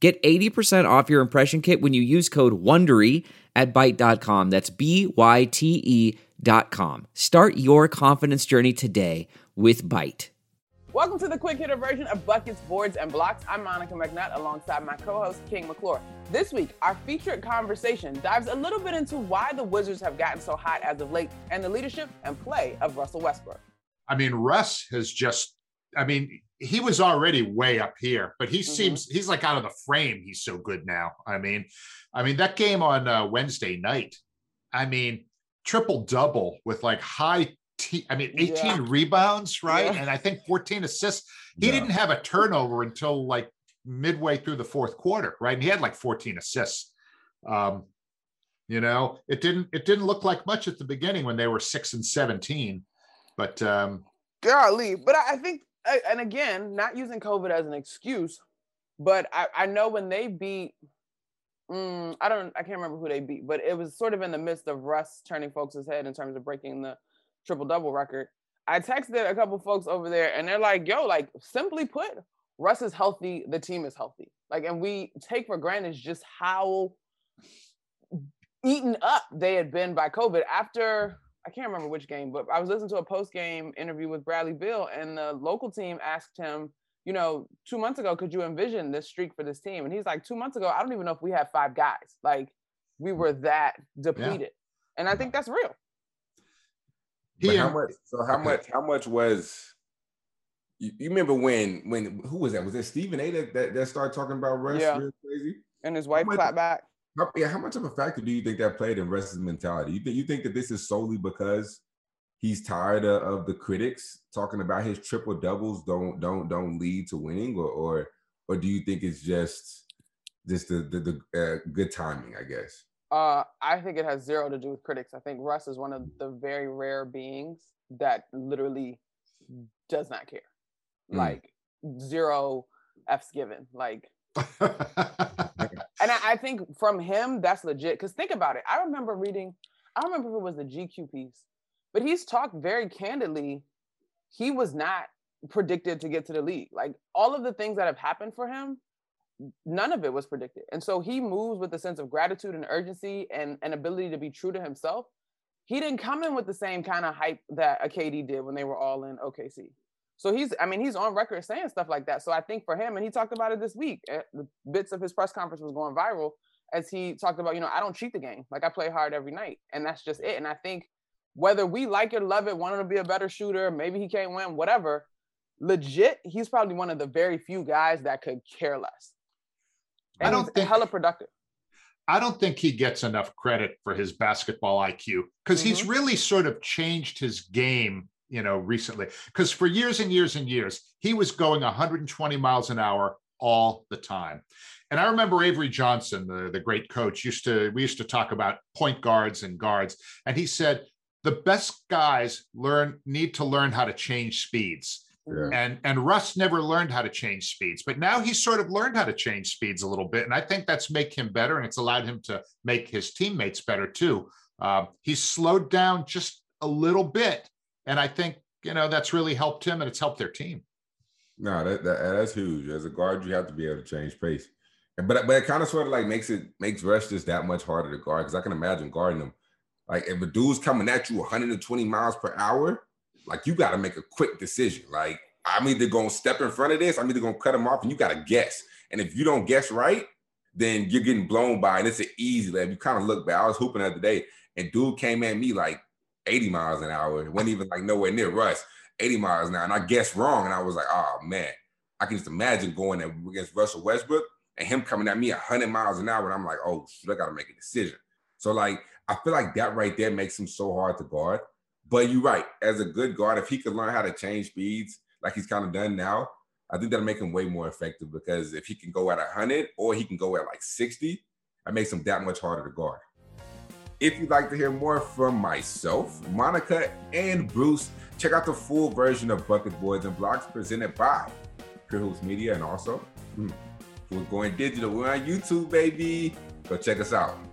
Get 80% off your impression kit when you use code WONDERY at Byte.com. That's B-Y-T-E dot com. Start your confidence journey today with Byte. Welcome to the quick hitter version of Buckets, Boards, and Blocks. I'm Monica McNutt alongside my co-host King McClure. This week, our featured conversation dives a little bit into why the Wizards have gotten so hot as of late and the leadership and play of Russell Westbrook. I mean, Russ has just, I mean, he was already way up here, but he mm-hmm. seems he's like out of the frame. He's so good now. I mean, I mean that game on uh, Wednesday night. I mean, triple double with like high. T- I mean, 18 yeah. rebounds, right? Yeah. And I think 14 assists. He yeah. didn't have a turnover until like midway through the fourth quarter, right? And he had like 14 assists. Um, you know, it didn't it didn't look like much at the beginning when they were six and 17, but um, golly, but I think and again, not using COVID as an excuse, but I, I know when they beat, mm, I don't, I can't remember who they beat, but it was sort of in the midst of Russ turning folks' head in terms of breaking the triple double record. I texted a couple folks over there, and they're like, "Yo, like simply put, Russ is healthy, the team is healthy. Like, and we take for granted just how eaten up they had been by COVID after I can't remember which game, but I was listening to a post game interview with Bradley Beal, and the local team asked him, you know, two months ago, could you envision this streak for this team? And he's like, two months ago, I don't even know if we had five guys. Like, we were that depleted, yeah. and I think that's real. But how much? So how much? How much was? You, you, remember when? When who was that? Was it Stephen A. that that, that started talking about Russ? Yeah. Real crazy. And his wife clapped back. How, yeah, how much of a factor do you think that played in Russ's mentality? You think you think that this is solely because he's tired of, of the critics talking about his triple doubles don't don't don't lead to winning, or or or do you think it's just just the the, the uh, good timing? I guess. Uh, I think it has zero to do with critics. I think Russ is one of the very rare beings that literally does not care. Mm. Like zero F's given. Like and I, I, think from him, that's legit. Because think about it. I remember reading, I remember if it was the GQ piece, but he's talked very candidly. He was not predicted to get to the league. Like all of the things that have happened for him, none of it was predicted. And so he moves with a sense of gratitude and urgency and an ability to be true to himself. He didn't come in with the same kind of hype that a KD did when they were all in OKC. So he's, I mean, he's on record saying stuff like that. So I think for him, and he talked about it this week, eh, the bits of his press conference was going viral as he talked about, you know, I don't cheat the game. Like I play hard every night. And that's just it. And I think whether we like it, love it, want him to be a better shooter, maybe he can't win, whatever, legit, he's probably one of the very few guys that could care less. And I don't think hella productive. I don't think he gets enough credit for his basketball IQ because mm-hmm. he's really sort of changed his game you know, recently. Because for years and years and years, he was going 120 miles an hour all the time. And I remember Avery Johnson, the, the great coach, used to we used to talk about point guards and guards, and he said the best guys learn need to learn how to change speeds. Yeah. And and Russ never learned how to change speeds, but now he's sort of learned how to change speeds a little bit, and I think that's make him better, and it's allowed him to make his teammates better too. Uh, he's slowed down just a little bit, and I think, you know, that's really helped him and it's helped their team. No, that, that that's huge. As a guard, you have to be able to change pace. But but it kind of sort of like makes it makes Russ just that much harder to guard because I can imagine guarding them. Like if a dude's coming at you 120 miles per hour, like you got to make a quick decision. Like I'm either gonna step in front of this, I'm either gonna cut him off, and you got to guess. And if you don't guess right, then you're getting blown by, and it's an easy lab. You kind of look back. I was hooping the other day, and dude came at me like 80 miles an hour. It wasn't even like nowhere near Russ, 80 miles an hour. And I guessed wrong. And I was like, oh man, I can just imagine going against Russell Westbrook and him coming at me 100 miles an hour. And I'm like, oh, shit, I got to make a decision. So, like, I feel like that right there makes him so hard to guard. But you're right. As a good guard, if he could learn how to change speeds like he's kind of done now, I think that'll make him way more effective because if he can go at 100 or he can go at like 60, that makes him that much harder to guard. If you'd like to hear more from myself, Monica, and Bruce, check out the full version of Bucket Boards and Blocks presented by Pure Media and also hmm, we're going digital. We're on YouTube, baby. Go check us out.